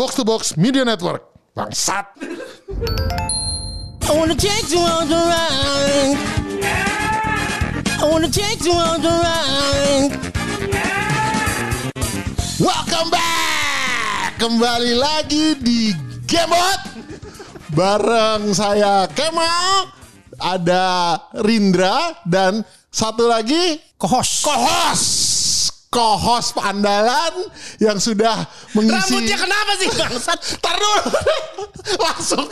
Box to Box Media Network. Bangsat. I wanna take you on the ride. I wanna take you on the ride. Welcome back. Kembali lagi di Gamebot. Bareng saya Kemal, ada Rindra dan satu lagi Kohos. kohos kohos andalan yang sudah mengisi Rambutnya kenapa sih bangsat? Tar dulu. langsung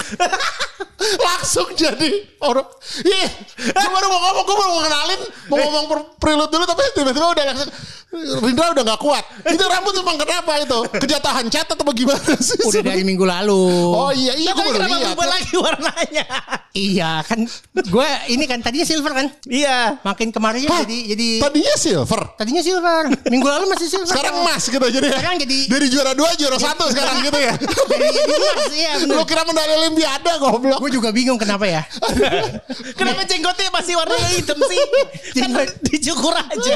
langsung jadi orang ih gue baru mau ngomong gue baru mau kenalin mau ngomong per- prelude dulu tapi tiba-tiba udah langsung Rindra udah gak kuat itu rambut emang kenapa itu kejatuhan cat atau bagaimana sih Udah dari minggu lalu. oh iya iya gue Tapi baru kenapa lihat berubah lagi warnanya? Iya kan gue ini kan tadinya silver kan. Iya. Makin kemarinnya Hah? jadi jadi tadinya silver tadinya silver. Minggu lalu masih silver. sekarang emas gitu jadi ya Sekarang jadi- dari juara dua juara satu sekarang gitu ya iya bener. lu kira medali olimpiade goblok Gue juga bingung kenapa ya. Kenapa jenggotnya masih warnanya hitam sih? Kan dicukur aja.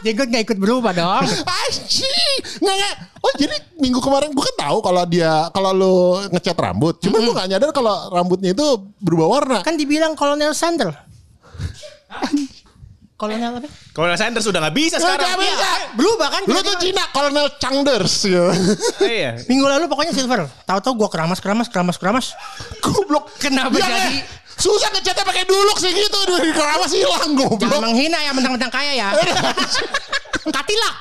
Jenggot gak ikut berubah dong. Anjing. Nggak, nggak. Oh jadi minggu kemarin gue kan tahu kalau dia kalau lu ngecat rambut. Cuma gue gak nyadar kalau rambutnya itu berubah warna. Kan dibilang Kolonel Sanders. Kolonel apa? Kalau Sanders sudah nggak bisa sekarang. bisa. Berubah kan? Lu tuh Cina, Kolonel Changders. Ya. Iya. Minggu lalu pokoknya silver. Tahu-tahu gue keramas keramas keramas keramas. Goblok. Kenapa Ya, jadi- ya. Susah ngecatnya pakai duluk sih gitu. Dari keramas hilang Jangan goblok. menghina ya mentang-mentang kaya ya. Katilak.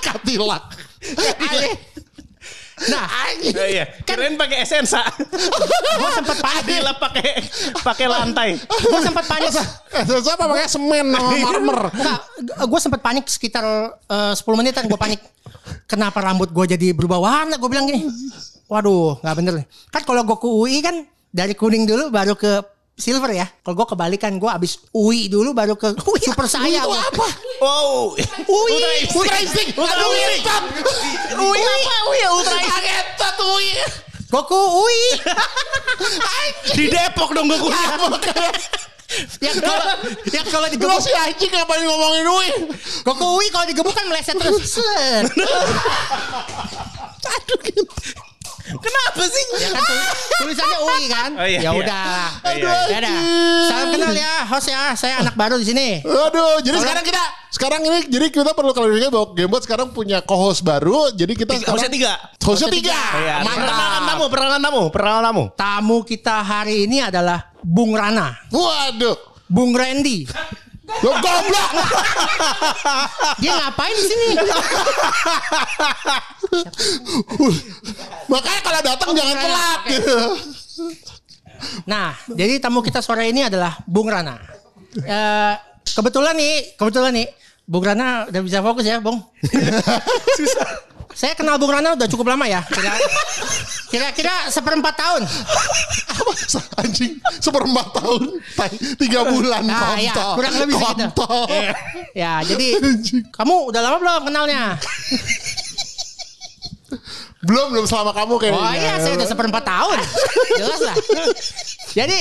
Katilak. Nah, Oh, iya. Keren pakai esensa. gue sempat panik. Adila pakai pakai lantai. Gue sempat panik. Eh, siapa pakai semen sama marmer. Enggak, gue sempat panik sekitar eh, 10 menitan gue panik. Kenapa rambut gue jadi berubah warna? Gue bilang gini. Waduh, nggak bener nih. Kan kalau gue ke UI kan dari kuning dulu baru ke silver ya. Kalau gue kebalikan gue abis UI dulu baru ke super saya. Itu gua. apa? Wow. UI. Ultra instinct. Ultra Aduh, instinct. Ui apa? Ui ya ultra Kagetan UI. Ke UI. di Depok dong gue kuliah. yang kalau yang kalau digebuk si anjing ngapain ngomongin UI? ke UI kalau digebuk kan meleset terus. Aduh gitu. Kenapa sih? Ya kan tul- tulisannya UI kan? Oh, iya, ya iya. udah. Aduh, Ya udah. Salam kenal ya, host ya. Saya anak baru di sini. Aduh, jadi sekarang kita sekarang ini jadi kita perlu klarifikasi bahwa Gamebot sekarang punya co-host baru. Jadi kita Tiga, hostnya tiga. Hostnya tiga. Iya. Perkenalan Mantap. tamu, perkenalan tamu, perkenalan tamu. Tamu kita hari ini adalah Bung Rana, Waduh. Bung Randy. Lo goblok. Dia ngapain di sini? Makanya kalau datang jangan Rana, telat gitu. Nah, jadi tamu kita sore ini adalah Bung Rana. Eh, kebetulan nih, kebetulan nih, Bung Rana udah bisa fokus ya, Bung. Saya kenal Bung Rana udah cukup lama ya. Kira- Kira-kira seperempat tahun. Apa? Anjing seperempat tahun, tiga bulan Nah, ya, kontol. kurang lebih. Kontol. Ya, jadi kamu udah lama belum kenalnya? Belum belum selama kamu kayaknya. Oh iya, saya udah seperempat tahun. Jelas lah. Jadi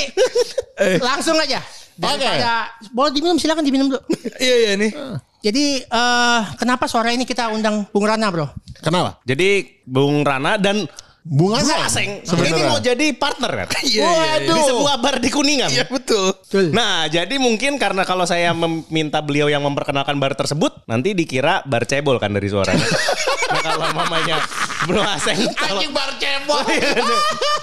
langsung aja. Daripada boleh diminum silakan diminum dulu. Iya iya nih. Jadi eh kenapa sore ini kita undang Bung Rana, Bro? Kenapa? Jadi Bung Rana dan Bung Aseng. Aseng Sebenarnya. ini mau jadi partner kan? Iya, iya, iya. Di sebuah bar di Kuningan. Iya betul. Nah, jadi mungkin karena kalau saya meminta beliau yang memperkenalkan bar tersebut, nanti dikira bar cebol kan dari suaranya. nah, kalau mamanya Bro Aseng tolong. Anjing bar cebol.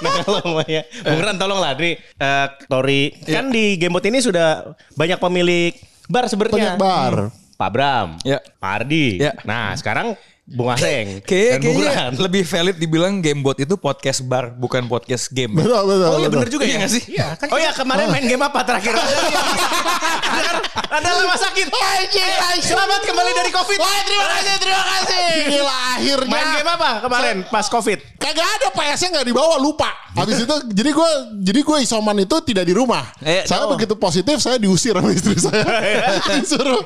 nah, kalau mamanya Bung Ran tolonglah nih eh, Tori kan di Gamebot ini sudah banyak pemilik bar sebenarnya. Banyak bar. Pak Bram, Ya. Pak Ardi. Ya. Nah, sekarang Bung Aseng Kayak, dan kayaknya lebih valid dibilang Gamebot itu podcast bar bukan podcast game. Betul betul. Oh iya bener juga Iya ya. nggak sih? Iya, kan Oh ya kemarin main game apa terakhir? ada, lama sakit. Anjing, anjing. Selamat kembali dari Covid. Wah, terima kasih, terima kasih. Gila akhirnya. Main game apa kemarin pas Covid? Kagak ada PS-nya nggak dibawa lupa. Habis itu jadi gue jadi gue isoman itu tidak di rumah. Eh, saya oh. begitu positif saya diusir sama istri saya. Disuruh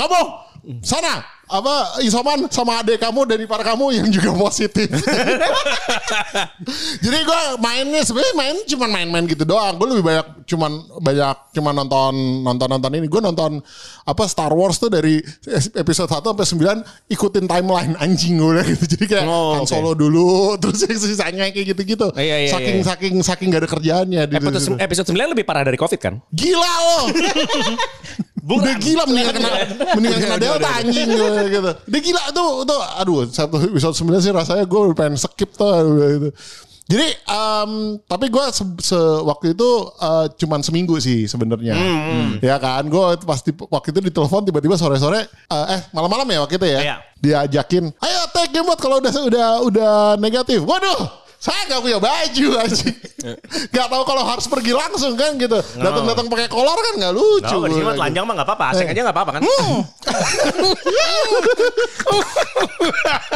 kamu sana apa isoman sama adik kamu dari para kamu yang juga positif. Jadi gue mainnya sebenarnya main cuma main-main gitu doang. Gue lebih banyak cuman banyak cuma nonton nonton nonton ini. Gue nonton apa Star Wars tuh dari episode 1 sampai 9 ikutin timeline anjing gue gitu. Jadi kayak Oh, Han oke. Solo dulu terus yang sisanya kayak gitu-gitu. Iya, iya, saking iya. saking saking gak ada kerjaannya di Episode, episode 9 lebih parah dari COVID kan? Gila lo. Udah gila mendingan kena mendingan kena delta anjing gitu. Udah gila tuh tuh aduh satu episode 9 sih rasanya gue pengen skip tuh gitu. Jadi em, tapi gue se, se- waktu itu eh, cuman seminggu sih sebenarnya. Ya kan gue pas di, waktu itu ditelepon tiba-tiba sore-sore eh, eh malam-malam ya waktu itu ya. Iya. Diajakin, "Ayo take game buat kalau udah udah udah negatif." Waduh, saya nggak punya baju aja. Gak tahu kalau harus pergi langsung kan gitu. Datang-datang pakai kolor kan nggak lucu. Di sini mah telanjang mah gak apa-apa, asing aja gak apa-apa kan?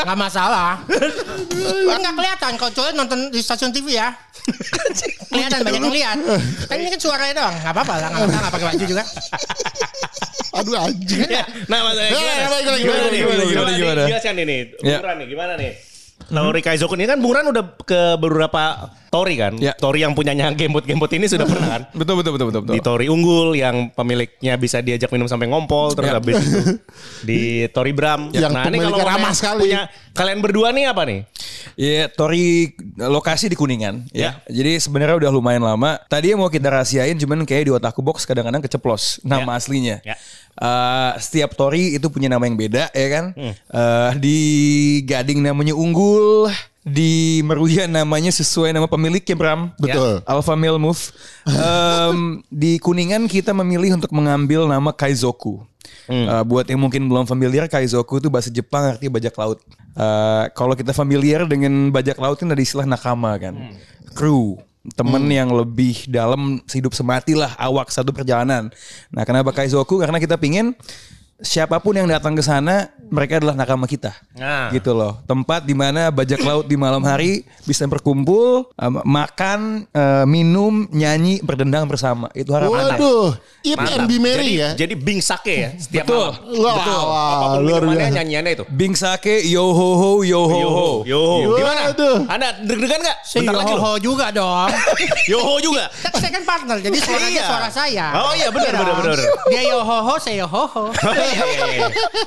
Nggak masalah. Kan nggak kelihatan kalau cowok nonton di stasiun TV ya. kelihatan banyak yang lihat. Kan ini kan suaranya doang. Nggak apa-apa lah. Nggak nggak pakai baju juga. Aduh anjing. Ya, nah maksudnya Ya, gimana? ya, baik, baik, Gimana gimana, Coba gimana, nih, gimana? Ya. Bung Ran nih, gimana nih? Tori Kaizoku ini kan Bung Ran udah ke beberapa Tori kan? Ya. Tori yang punyanya gamebot-gamebot ini sudah pernah kan? Betul betul betul betul. betul. Di Tori Unggul yang pemiliknya bisa diajak minum sampai ngompol terus Ya. habis itu di Tori Bram. Yang nah, ini kalau pemiliknya ramah sekali. Punya kalian berdua nih apa nih? Iya, Tori lokasi di Kuningan. Ya. Jadi sebenarnya udah lumayan lama. Tadi mau kita rahasiain, cuman kayak di otakku box kadang-kadang keceplos nama Ya. aslinya. Ya. Eh, setiap Tori itu punya nama yang beda, ya kan? Hmm. Eh, di Gading namanya Unggul, di Meruya namanya sesuai nama pemiliknya Bram. Betul. Alpha Male Move. Em, di Kuningan kita memilih untuk mengambil nama Kaizoku. Eh, buat yang mungkin belum familiar, Kaizoku itu bahasa Jepang artinya bajak laut. Eh, kalau kita familiar dengan bajak laut kan ada istilah nakama kan, kru, temen yang lebih dalam hidup semati lah awak satu perjalanan. Nah kenapa Kaizoku? Karena kita pingin siapa pun yang datang ke sana mereka adalah nakama kita. Nah. Gitu loh. Tempat di mana bajak laut di malam hari bisa berkumpul, um, makan, uh, minum, nyanyi, berdendang bersama. Itu harapan. Waduh, eat and be merry jadi, ya. Jadi Bing Sake ya setiap Betul. malam. Wah, Betul. wah, Apa pun luar biasa. nyanyiannya itu. Bing sake yo ho ho yo ho ho. Yoho, yoho. Gimana? Waduh. Anda deg-degan gak? Saya Bentar lagi loh. yoho juga dong. Yoho juga. Kan saya kan partner. Jadi suaranya Iya. suara saya. Oh iya benar Iya benar benar. Dia yohoho, saya yohoho. Oh, iya, iya, iya.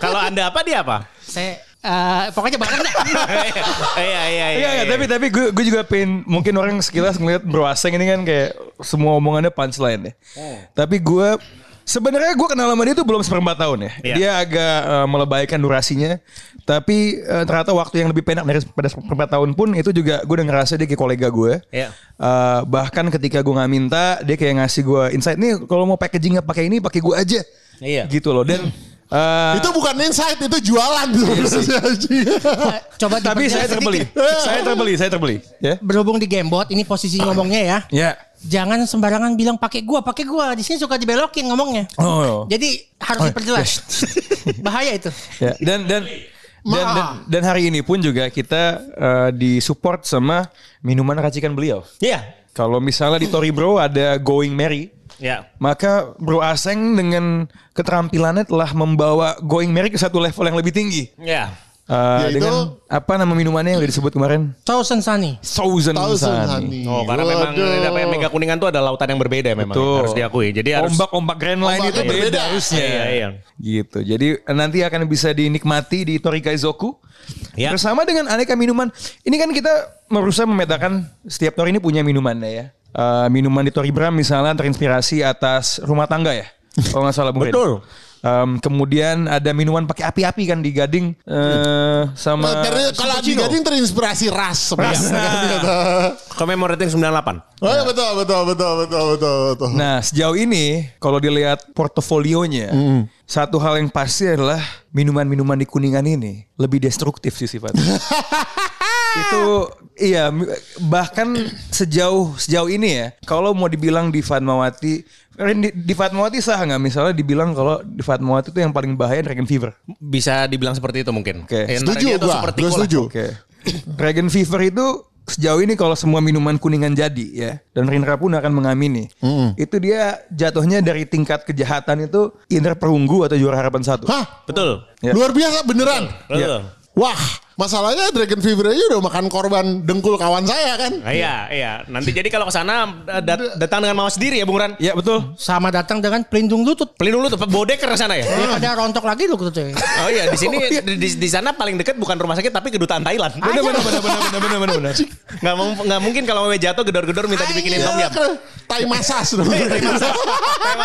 Kalau Anda apa dia apa? Saya eh, pokoknya bareng deh. Iya iya iya. Iya, iya, tapi tapi gue gue juga pengen mungkin orang sekilas ngeliat Bro Aseng ini kan kayak semua omongannya punchline ya. Tapi gue sebenarnya gue kenal sama dia tuh belum seperempat tahun ya. Iya. Dia agak eh, melebaikan durasinya. Tapi eh, ternyata waktu yang lebih pendek dari pada seperempat tahun pun itu juga gue udah ngerasa dia kayak kolega gue. Iya. Eh, bahkan ketika gue nggak minta dia kayak ngasih gue insight nih kalau mau packaging nggak pakai ini pakai gue aja. Iya. Gitu loh dan eh, Itu bukan insight, itu jualan. Eh, Coba tapi saya terbeli. saya terbeli, saya terbeli. Ya. Berhubung di Gamebot, ini posisi ngomongnya ya. Ya. Jangan sembarangan bilang pakai gua, pakai gua. Di sini suka dibelokin ngomongnya. Oh. Jadi harus diperjelas. Bahaya itu. Ya, dan dan dan, dan, dan hari ini pun juga kita eh, disupport sama minuman racikan beliau. Iya. Kalau misalnya di Tori Bro ada Going Merry, Ya. maka Bro Aseng dengan keterampilannya telah membawa Going Merry ke satu level yang lebih tinggi. Ya. Eh, Yaitu- dengan apa nama minumannya yang udah disebut kemarin? Thousand Sunny. Thousand, Thousand Sunny. Honey. Oh karena memang Waduh. apa yang Mega Kuningan tuh ada lautan yang berbeda memang Betul. harus diakui. Jadi harus Ombak-ombak Grand Line Ombaknya itu beda berbeda. harusnya. Iya, iya. Gitu. Jadi nanti akan bisa dinikmati di Tori Kaizoku. Ya. Bersama dengan aneka minuman. Ini kan kita berusaha memetakan setiap Tori ini punya minumannya ya. Eh, minuman di Tori Bram misalnya terinspirasi atas rumah tangga ya. Kalau nggak salah Bung Ren. Betul. Em, kemudian ada minuman pakai api-api kan di Gading eh, sama Nah, Ter- kalau di. Gading terinspirasi ras sebenarnya. commemorating 98. Oh iya betul betul betul betul betul betul. Nah sejauh ini kalau dilihat portofolionya satu hal yang pasti adalah minuman-minuman di kuningan ini lebih destruktif sih sifatnya. itu iya bahkan sejauh sejauh ini ya kalau mau dibilang di Fatmawati di, di Fatmawati sah nggak misalnya dibilang kalau di Fatmawati itu yang paling bahaya Dragon Fever. Bisa dibilang seperti itu mungkin. Oke. Eh, Setuju gua, seperti gua setuju. Oke. Dragon Fever itu sejauh ini kalau semua minuman kuningan jadi ya dan Rindra pun akan mengamini itu dia jatuhnya dari tingkat kejahatan itu Indra Perunggu atau juara harapan satu. Hah? Betul. Ya. Luar biasa beneran. Betul. Wah, masalahnya Dragon Fever aja udah makan korban dengkul kawan saya kan. Ah, iya, iya. Nanti jadi kalau ke sana eh, dat- datang dengan mau sendiri ya Bung Ran. Ya betul. Sama datang dengan pelindung lutut. Pelindung lu tuh bodeker ke sana ya. Daripada rontok lagi lu lututnya. Oh iya, di sini di, di, di sana paling dekat bukan rumah sakit tapi kedutaan Thailand. Benar benar benar benar benar benar benar. benar. Nggak, mung- nggak mungkin kalau mau jatuh gedor-gedor minta dibikinin tom yum. Tai masas dong. Teh masas, teh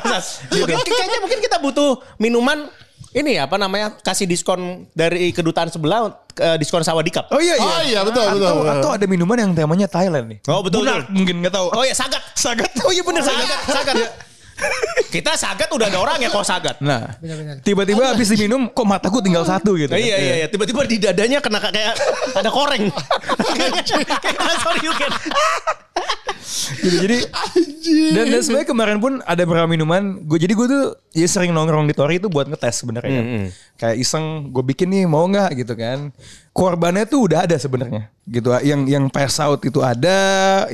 masas. Mungkin kayaknya mungkin kita butuh minuman ini apa namanya kasih diskon dari kedutaan sebelah eh, diskon sawadikap. Oh iya iya. Oh iya betul betul. Atau, atau ada minuman yang temanya Thailand nih. Oh, betul, Bunar, betul. mungkin nggak tahu. Oh iya sagat. Sagat. Oh iya benar Sagat, sagat. sagat. Kita sagat udah ada orang ya kok sagat. Nah, Benar-benar. tiba-tiba habis diminum kok mataku tinggal satu gitu. Iya iya iya, tiba-tiba di dadanya kena kayak ada koreng. Kayak sorry you can. Gitu, jadi dan, dan sebenarnya kemarin pun ada beberapa minuman gue jadi gue tuh ya sering nongkrong di Tori itu buat ngetes sebenarnya kan. kayak iseng gue bikin nih mau nggak gitu kan korbannya tuh udah ada sebenarnya gitu yang yang pass out itu ada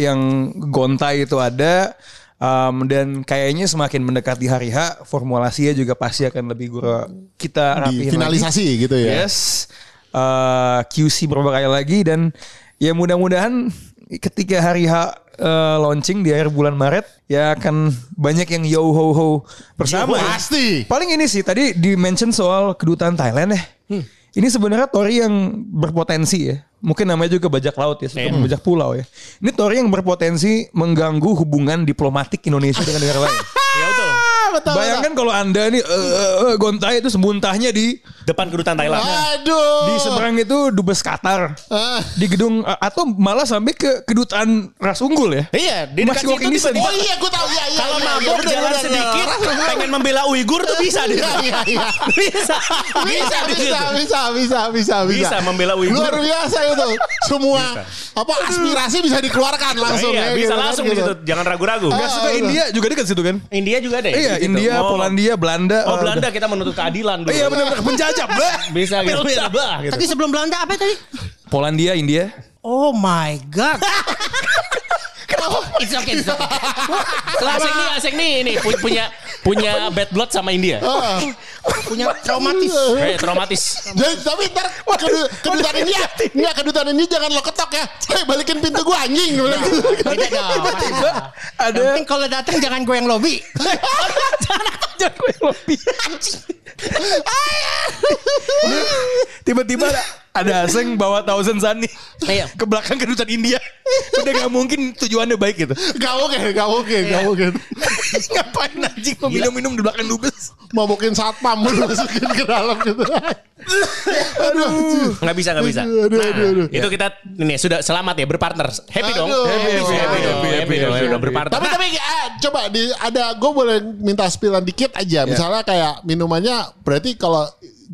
yang gontai itu ada Um, dan kayaknya semakin mendekati hari H formulasinya juga pasti akan lebih gue kita rapihin lagi. finalisasi gitu ya. Yes. Uh, QC beberapa kali lagi dan ya mudah-mudahan ketika hari H uh, launching di akhir bulan Maret ya akan banyak yang yo ho ho bersama. Ya. pasti. Paling ini sih tadi di mention soal kedutaan Thailand ya. Ini sebenarnya Tori yang berpotensi ya. Mungkin namanya juga bajak laut ya, suka bajak pulau ya. Ini Tori yang berpotensi mengganggu hubungan diplomatik Indonesia dengan negara lain. Ya Bayangkan kalau anda nih eh, eh, eh, gontai itu semuntahnya di Depan kedutaan Thailand. Aduh. di seberang itu dubes Qatar Ah. di gedung eh, atau malah sampai ke kedutaan ras unggul ya Iya, di Masih dekat walking situ distance. Oh iya gue tahu ya, iya, kalau iya, iya, mabok bener, jalan bener, sedikit bener. pengen membela Uighur tuh bisa deh. Iya, iya, iya. Bisa. Bisa, bisa, situ. bisa, bisa, bisa, Bisa membela Uighur. Luar biasa itu. Semua apa aspirasi bisa dikeluarkan langsung Iya, ya, bisa gitu kan, langsung di gitu. situ. Jangan ragu-ragu. nggak suka Ah, India juga dekat situ kan India juga deh. iya di situ. India Oh. Polandia Belanda Oh eh, Belanda kita menuntut keadilan dulu. iya benar-benar penjajah. Bisa gitu. Gitu. Tadi sebelum Belanda apa tadi? Polandia India Oh my god. it's okay, it's okay. Asik nih, asik nih ini pu- punya punya bad blood sama India. Ah. Punya traumatis. Eh, traumatis. Jadi, tapi ntar kedu- kedutaan ini ya, enggak kedutaan ini jangan lo ketok ya. Hei balikin pintu gua anjing. Tidak dong. tiba-tiba Yang ada penting kalau datang jangan gue yang lobby. jangan gue yang lebih. tiba-tiba ada, ada asing bawa thousand sunny Iya. ke belakang kedutaan India udah nggak mungkin tujuannya baik gitu Gak mungkin, gak mungkin, gak mungkin. ngapain anjing mau minum-minum di belakang dubes Mabokin satpam lu masukin ke dalam gitu. Aduh. Nggak bisa, nggak bisa. Aduh, aduh, Nah, aduh, aduh. itu kita ini sudah selamat ya berpartner. Happy dong. Aduh. Happy, happy, happy, happy, dong. happy, Happy dong. happy. Udah berpartner. Tapi tapi ah, coba di ada gue boleh minta spillan dikit aja. Misalnya kayak minumannya berarti kalau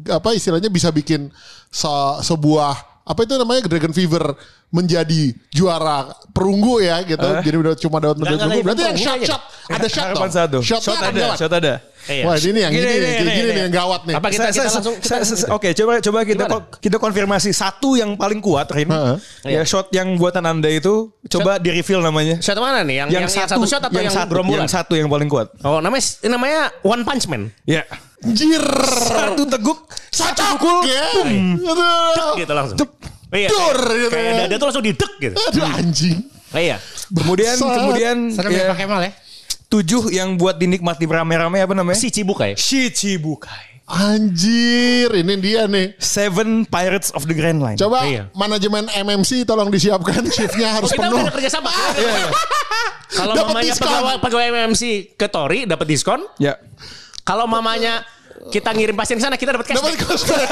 apa istilahnya bisa bikin se- sebuah apa itu namanya Dragon Fever menjadi juara perunggu ya gitu. Jadi udah cuma dapat medali perunggu. Berarti yang shot shot ada shot harapan dong. satu shot ada shot ada Iya. Wah ini yang Gini, gini, gini, gini, gini gini. nih yang gawat nih. Apa kita Saya- kita saya- langsung Oke, coba coba kita Gimana? kita konfirmasi satu yang paling kuat Rin. Heeh. Ya shot yang buatan Anda itu coba di reveal namanya. Shot mana nih? Yang, yang, yang satu shot atau yang, satu, gerombolan? Yang satu yang paling kuat. Oh, namanya namanya One Punch Man. Ya. Anjir. Satu teguk, satu Satu pukul. ya. boom. Aduh. Gitu langsung. Tup. Iya. Dur, kayak- gitu Kayak ya. dada tuh langsung didek gitu. Aduh anjing. Iya. Kemudian kemudian Serem ya ya, pakai mal ya. Tujuh yang buat dinikmati rame-rame apa namanya? Si Cibukai. Shichibukai. Anjir, ini dia nih. Seven Pirates of the Grand Line. Coba Iya. manajemen MMC tolong disiapkan shiftnya harus Oh, kita penuh. udah kerja sama. Kalau Dapat mamanya diskon. pegawai, pegawai MMC ke Tori dapat diskon. Ya. Kalau mamanya kita ngirim pasien ke sana kita dapat Dapat cashback.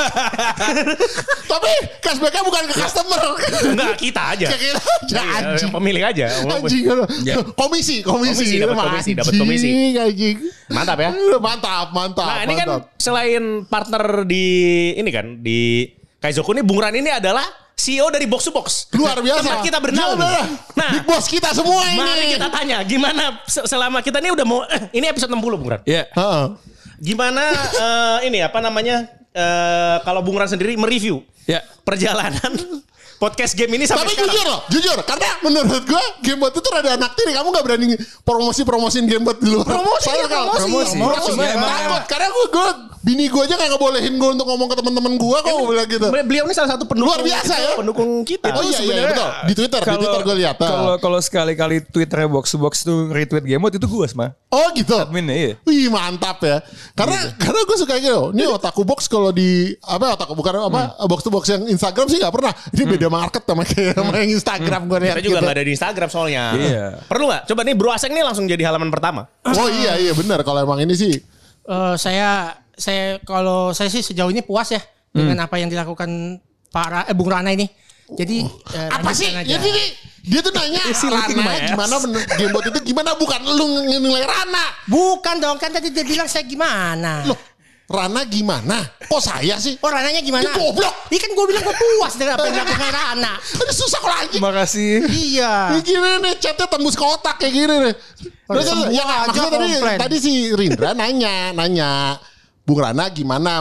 Tapi cashbacknya bukan ke customer. Enggak, kita aja. Ke kita aja Iya, anjing. Pemilik aja. Anjing. Ya. Komisi, komisi. Komisi, dapat komisi, dapat komisi. Anjing. Mantap ya. Mantap, mantap. Nah ini kan selain partner di ini kan di Kaizoku ini Bung Ran ini adalah CEO dari Box to Box. luar biasa. Tempat kita bernaung. Iya, bener. Nah, Big boss kita semua ini. mari kita tanya gimana se- selama kita ini udah mau ini episode 60 Bung Ran. Ya. Heeh. Gimana eh, ini apa namanya eh, kalau Bung Ran sendiri mereview Ya. perjalanan podcast game ini sampai Tapi sekarang. jujur loh, jujur. Karena menurut gue Gamebot itu rada anak tiri. Kamu gak berani promosi-promosiin Gamebot di luar. Promosi, Saya ya, kalau- promosi. Promosi. Cuma emang- Takut. Karena gue, gue bini gue aja gak ngebolehin gue untuk ngomong ke teman-teman gue kok gue bilang gitu. Beliau ini salah satu pendukung Luar biasa ya. Pendukung kita. Oh iya, iya, betul. Di Twitter, di Twitter gue lihat. Kalau kalau sekali-kali Twitternya box to box tuh retweet Gamebot itu gue sama. Oh gitu. Adminnya iya. Wih mantap ya. Karena karena gue suka gitu. Ini otaku box kalau di apa otaku bukan apa Hmm. box to box yang Instagram sih nggak pernah. Ini beda market sama kayak sama yang Instagram gue lihat. Kita juga gitu. nggak ada di Instagram soalnya. Iya. Perlu nggak? Coba nih Bro Aseng nih langsung jadi halaman pertama. Oh iya iya benar kalau emang ini sih. Eh, saya saya kalau saya sih sejauh ini puas ya dengan apa yang dilakukan Pak Ra, eh, Bung Rana ini. Jadi eh, Apa sih? aja. Jadi dia, dia tuh nanya looking Rana ass. gimana Gamebot itu gimana bukan lu nilai Rana. Bukan dong, kan tadi dia bilang saya gimana. Loh, Rana gimana? Kok saya sih? Oh Rananya gimana? Dia goblok. Iya kan gue bilang gue puas dengan apa yang dilakukan Rana. Aduh susah kalau anjing. Makasih. Iya. Ini gini nih chatnya tembus ke otak kayak gini nih. Terus ya aja maksudnya tadi komplain. tadi si Rindra nanya nanya Bung Rana gimana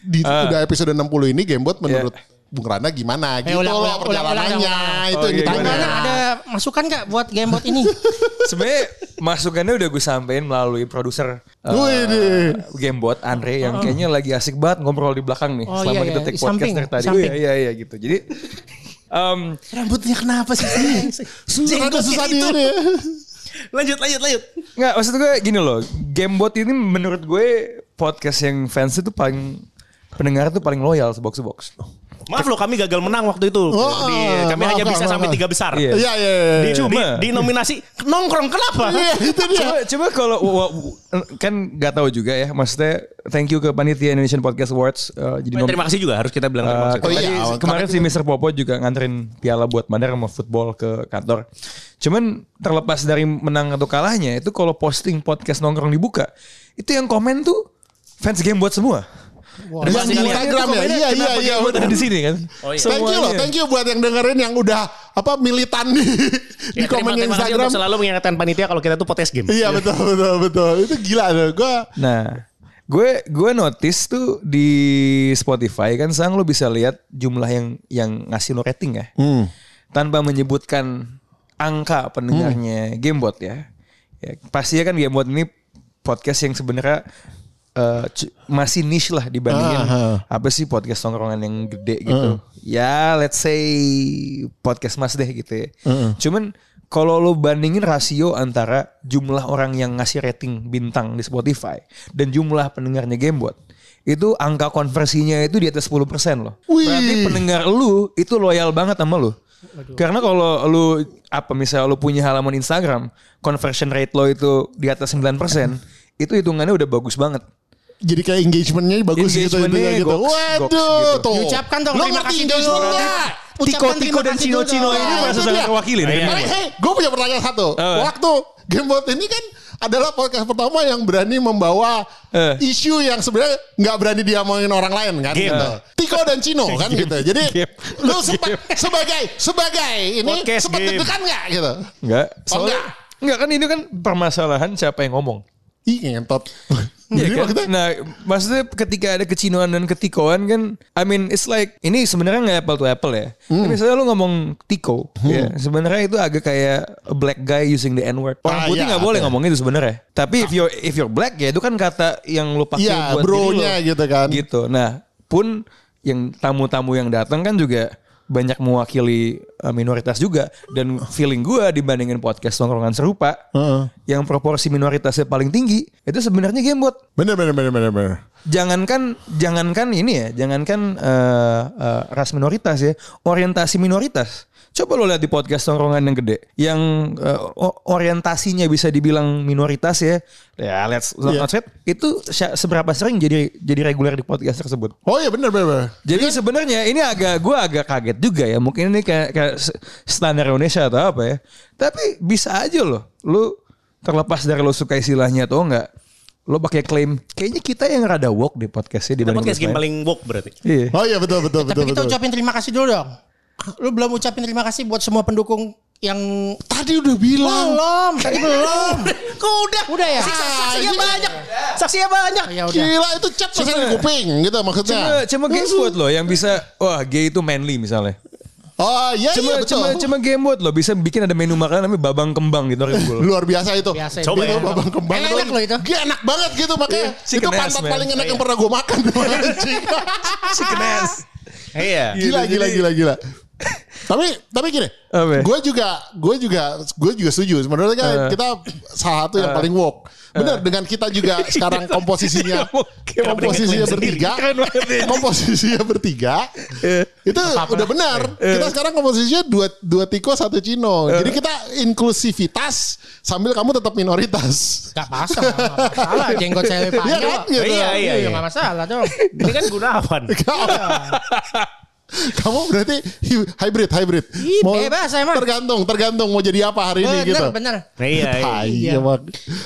di Ah. udah episode 60 ini Gamebot menurut Bung Rana gimana Eh, gitu ulang, loh ulang, ulang, perjalanannya ulang, ulang. itu Oh, yang iya, ditanya. Bung Rana ada masukan gak buat gamebot ini? Sebenarnya masukannya udah gue sampein melalui produser uh. Gamebot Andre yang kayaknya lagi asik banget ngobrol di belakang nih Oh, selama iya, kita iya. take Di podcast samping, dari tadi. di samping. Oh, iya iya gitu. Jadi um, Rambutnya kenapa sih? Susah ada susah di ini. ya. lanjut, lanjut, lanjut. nggak maksud gue gini loh. Gamebot ini menurut gue podcast yang fans itu paling pendengar itu paling loyal sebox box. Maaf loh kami gagal menang waktu itu. Oh, Di- kami maaf, hanya maaf, bisa maaf. sampai tiga besar. Iya. Iya iya iya. Di, Cuma. di, di nominasi nongkrong kenapa? Iya, itu dia. Coba, coba kalau kan nggak tahu juga ya. Maksudnya thank you ke panitia Indonesian Podcast Awards. uh, jadi Oh, nom- terima kasih juga harus kita bilang terima Uh, kasih. Oh, tadi iya, kemarin si Mr. Popo juga nganterin piala buat Bandar sama football ke kantor. Cuman terlepas dari menang atau kalahnya, itu kalau posting podcast nongkrong dibuka, itu yang komen tuh fans game buat semua. Dan Yang di Instagram ya? Iya, "Kenapa iya, iya, bener." di sini kan. Oh, iya. Thank you loh, thank you buat yang dengerin yang udah apa militan di di Ya, komen terima, terima kasih Instagram. untuk selalu mengingatkan panitia kalau kita tuh podcast game. Iya betul betul betul. Itu gila tuh. Gue Nah, gue gue notice tuh di Spotify kan sang lo bisa lihat jumlah yang yang ngasih lo rating ya. Tanpa menyebutkan angka pendengarnya Gamebot ya. ya. Pastinya kan Gamebot ini podcast yang sebenarnya eh, cu- masih niche lah dibandingin Ah, apa sih podcast tongkrongan yang gede gitu. Ya, let's say podcast Mas deh gitu ya. Cuman kalau lo bandingin rasio antara jumlah orang yang ngasih rating bintang di Spotify dan jumlah pendengarnya Gamebot, itu angka konversinya itu di atas 10% loh. Wih. Berarti pendengar lu itu loyal banget sama lu. Karena kalau lu apa misalnya lu punya halaman Instagram, conversion rate lo itu di atas 9%, itu hitungannya udah bagus banget. Jadi kayak engagementnya bagus gitu gitu. goks, Waduh, gitu. tuh. Diucapkan dong, Lo terima ngerti kasih dulu. nggak? Ucapkan Tiko-tiko dan Cino-Cino ini Nah, merasa sangat terwakili Iya. gue punya pertanyaan satu. Waktu Gamebot ini kan adalah podcast pertama yang berani membawa Eh. isu yang sebenarnya nggak berani diomongin orang lain kan. Game. Gitu. Tiko dan Cino kan gitu. Jadi Game. lu sempat sebagai sebagai ini Podcast sempat game. deg-degan nggak gitu? Enggak. Oh, Soalnya, enggak. enggak kan ini kan permasalahan siapa yang ngomong. Ih ngentot. Iya Jadi kan? maksudnya Nah, maksudnya ketika ada kecinoan dan ketikoan kan, I mean it's like ini sebenarnya nggak apple to apple ya. Hmm. Misalnya lu ngomong tiko, ya sebenarnya itu agak kayak a black guy using the n word. Orang Ah, putih iya, nggak boleh oke. ngomong itu sebenarnya. Tapi if you're if you're black ya itu kan kata yang lu pakai Iya, buat diri bronya lu. gitu kan. Gitu. Nah, pun yang tamu-tamu yang datang kan juga banyak mewakili uh, minoritas juga dan feeling gue dibandingin podcast tongkrongan serupa Heeh. yang proporsi minoritasnya paling tinggi itu sebenarnya gamebot Bener bener bener bener bener. jangankan jangankan ini ya, jangankan eh, eh, ras minoritas ya, orientasi minoritas. Coba lo lihat di podcast tongkrongan yang gede, yang eh, o- orientasinya bisa dibilang minoritas ya, ya let's Iya. not say itu seberapa sering jadi jadi reguler di podcast tersebut. Oh iya bener bener. bener. Jadi sebenarnya ini agak gue agak kaget juga ya, mungkin ini kayak, kayak standar Indonesia atau apa ya, tapi bisa aja loh, lu terlepas dari lo suka istilahnya atau enggak, lo pakai klaim kayaknya kita yang rada woke di podcastnya dibanding podcast yang lain." paling woke berarti. Iya. Oh iya betul betul Tapi betul kita betul. ucapin terima kasih dulu dong. Lu belum ucapin terima kasih buat semua pendukung yang Tadi udah bilang. belum, tadi belum. Kok udah? Udah ya? Saksi- Saksinya Ah, banyak. Saksinya banyak. Ya udah. Gila itu chat masih di kuping gitu maksudnya. Cuma cuma gay buat lo yang bisa wah gay itu manly misalnya. Oh iya Cuma, iya betul. cuma, cuma game buat lo bisa bikin ada menu makanan namanya babang kembang gitu. Luar biasa itu. Biasa Coba ya. babang kembang Enak tuh. loh itu. Gila, enak banget gitu makanya. Iya, chicken itu pantat man. paling enak yang pernah gue makan. Chicken ass. Iya. gila, gila, gila, gila. Tapi tapi gini, gue juga gue juga gue juga setuju. Sebenarnya kan Eh. kita salah satu yang paling woke. Benar dengan kita juga sekarang komposisinya komposisinya bertiga, komposisinya bertiga, itu udah benar. Kita sekarang komposisinya dua dua tiko satu cino. Jadi kita inklusivitas sambil kamu tetap minoritas. Gak masalah, gak masalah. Jenggot saya lebih Iya panjang. kan? Gitu. Iya, iya, iya. Gak masalah dong. Ini kan Gunawan. Kamu berarti hybrid, hybrid. Ih, bebas emang. Tergantung, tergantung mau jadi apa hari ini Bener, gitu. bener. Iya, iya. Iya. Oke,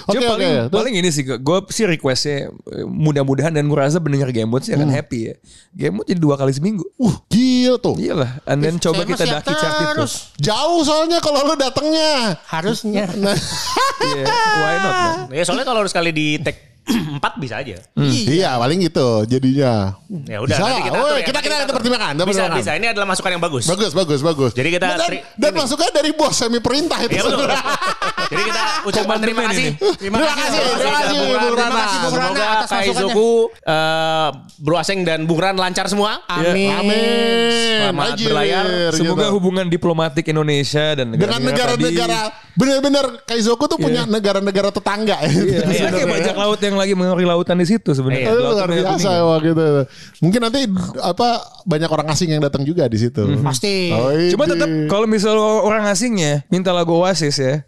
oke. paling, Terus- paling ini sih, gue sih requestnya mudah-mudahan dan gue rasa pendengar Gamebot sih akan happy ya. Gamebot jadi dua kali seminggu. Uh, gila tuh. Iyalah, and then coba Saya mah kita daki chart itu. terus. Jauh soalnya kalau lu datangnya. Harusnya. Iya, why not man? Ya soalnya kalau sekali di tag 4 bisa aja. Iya, paling gitu jadinya. Ya udah Bisa kita atur ya, kita kita kita pertimbangkan. kita Bisa, pertimbangkan. bisa. Ini adalah masukan yang bagus. Bagus, bagus, bagus. Jadi kita dan, tri- dan ini. masuknya dari bos semi perintah itu. Iya betul. Jadi kita ucapkan terima kasih. Terima kasih, terima kasih, Bung Ran. Bung Rana. Terima kasih Bung Rana Semoga atas masukannya. Kaizoku, eh, Bro Aseng dan Bung Ran lancar semua. Amin. Amin. Selamat Anjir, berlayar. Semoga gitu. hubungan diplomatik Indonesia dan dengan negara-negara bener-bener Kaizoku tuh punya negara-negara tetangga ya. Iya, kayak bajak laut yang lagi mengori lautan di situ sebenarnya. Eh, luar biasa ya gitu. Mungkin nanti apa banyak orang asing yang datang juga di situ. Pasti. Oh, Cuma tetap kalau misal orang asingnya minta lagu Oasis ya,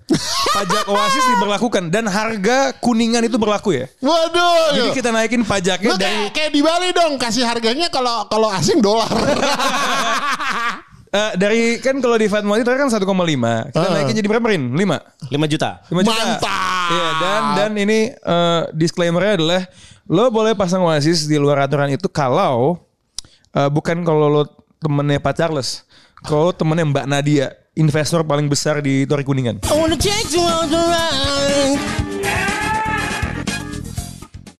pajak Oasis diberlakukan dan harga kuningan itu berlaku ya. Waduh. Jadi yuk. kita naikin pajaknya dari kayak, kayak di Bali dong kasih harganya kalau kalau asing dolar. eh, dari kan kalau di Fatmawati tadi kan 1,5. Kita Ah. naikin jadi berapa Rin? 5. 5 juta. 5 juta. Mantap. Iya, dan dan ini eh, disclaimernya adalah lo boleh pasang Oasis di luar aturan itu kalau eh, bukan kalau lo temennya Pak Charles. Kalau temennya Mbak Nadia, investor paling besar di Tori Kuningan. I wanna take you on the ride.